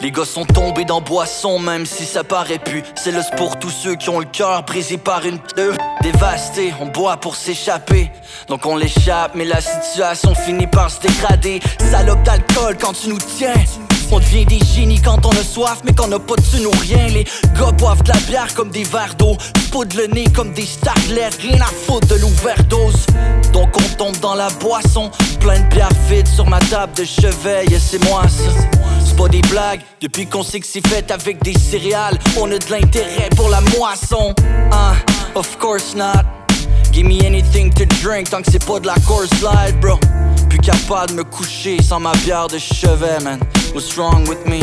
Les gars sont tombés dans boisson, même si ça paraît plus. C'est le pour tous ceux qui ont le cœur brisé par une pneu. Dévasté, on boit pour s'échapper. Donc on l'échappe, mais la situation finit par se dégrader. Salope d'alcool quand tu nous tiens. On devient des génies quand on a soif, mais qu'on a pas de thune ou rien. Les gars boivent de la bière comme des verres d'eau, poudre le nez comme des starlets, rien à foutre de l'overdose. Donc on tombe dans la boisson, plein de bière vide sur ma table de chevet, et c'est moi ça. Pas des blagues, depuis qu'on sait que c'est fait avec des céréales, on a de l'intérêt pour la moisson. Ah, of course not. Give me anything to drink tant que c'est pas de la course light, bro. Plus capable de me coucher sans ma bière de chevet, man. What's wrong with me?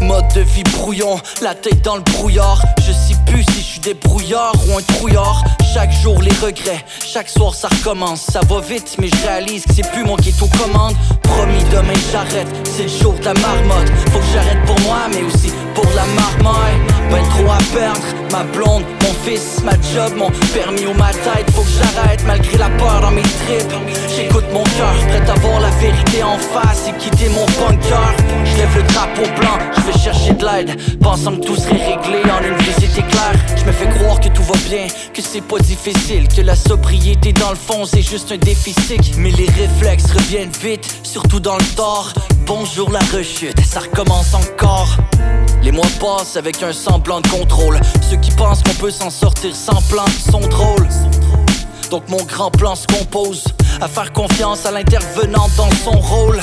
Mode de vie brouillon, la tête dans le brouillard. Je sais plus si je suis débrouillard ou un trouillard. Chaque jour les regrets, chaque soir ça recommence. Ça va vite, mais je réalise que c'est plus moi qui est aux commandes. Promis demain j'arrête, c'est le jour de la marmotte. Faut que j'arrête pour moi, mais aussi pour la marmaille. Ben trop à perdre, ma blonde, mon fils, ma job, mon permis ou ma tête. Faut que j'arrête malgré la peur dans mes tripes. J'écoute mon cœur, prêt à voir la vérité en face et quitter mon bunker. Je lève le drapeau blanc, je vais chercher de l'aide, pensant que tout serait réglé en une visite éclair. Que c'est pas difficile, que la sobriété dans le fond c'est juste un déficit. Mais les réflexes reviennent vite, surtout dans le tort. Bonjour la rechute, ça recommence encore. Les mois passent avec un semblant de contrôle. Ceux qui pensent qu'on peut s'en sortir sans plan sont drôles. Donc mon grand plan se compose à faire confiance à l'intervenant dans son rôle.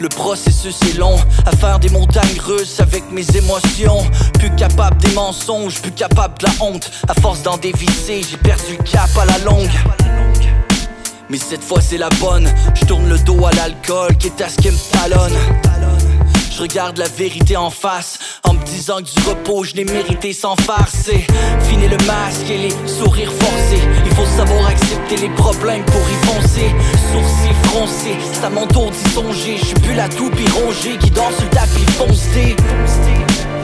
Le processus est long, à faire des montagnes russes avec mes émotions. Plus capable des mensonges, plus capable de la honte. À force d'en dévisser, j'ai perdu le cap à la longue. Mais cette fois c'est la bonne, je tourne le dos à l'alcool qui est à ce qui me talonne. Je regarde la vérité en face en me disant que du repos je l'ai mérité sans farcer. Fini le masque et les sourires forcés. Il faut savoir accepter les problèmes pour y foncer. Mon tour d'y songer. Je suis plus la toupie rongée qui danse sur le tapis foncé.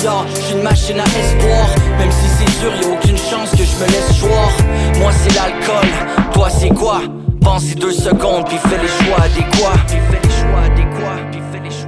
Yo, j'suis une machine à espoir. Même si c'est dur, y'a aucune chance que je me laisse choir. Moi c'est l'alcool, toi c'est quoi? Pensez deux secondes, puis fais les choix adéquats les choix adéquats, puis fais les choix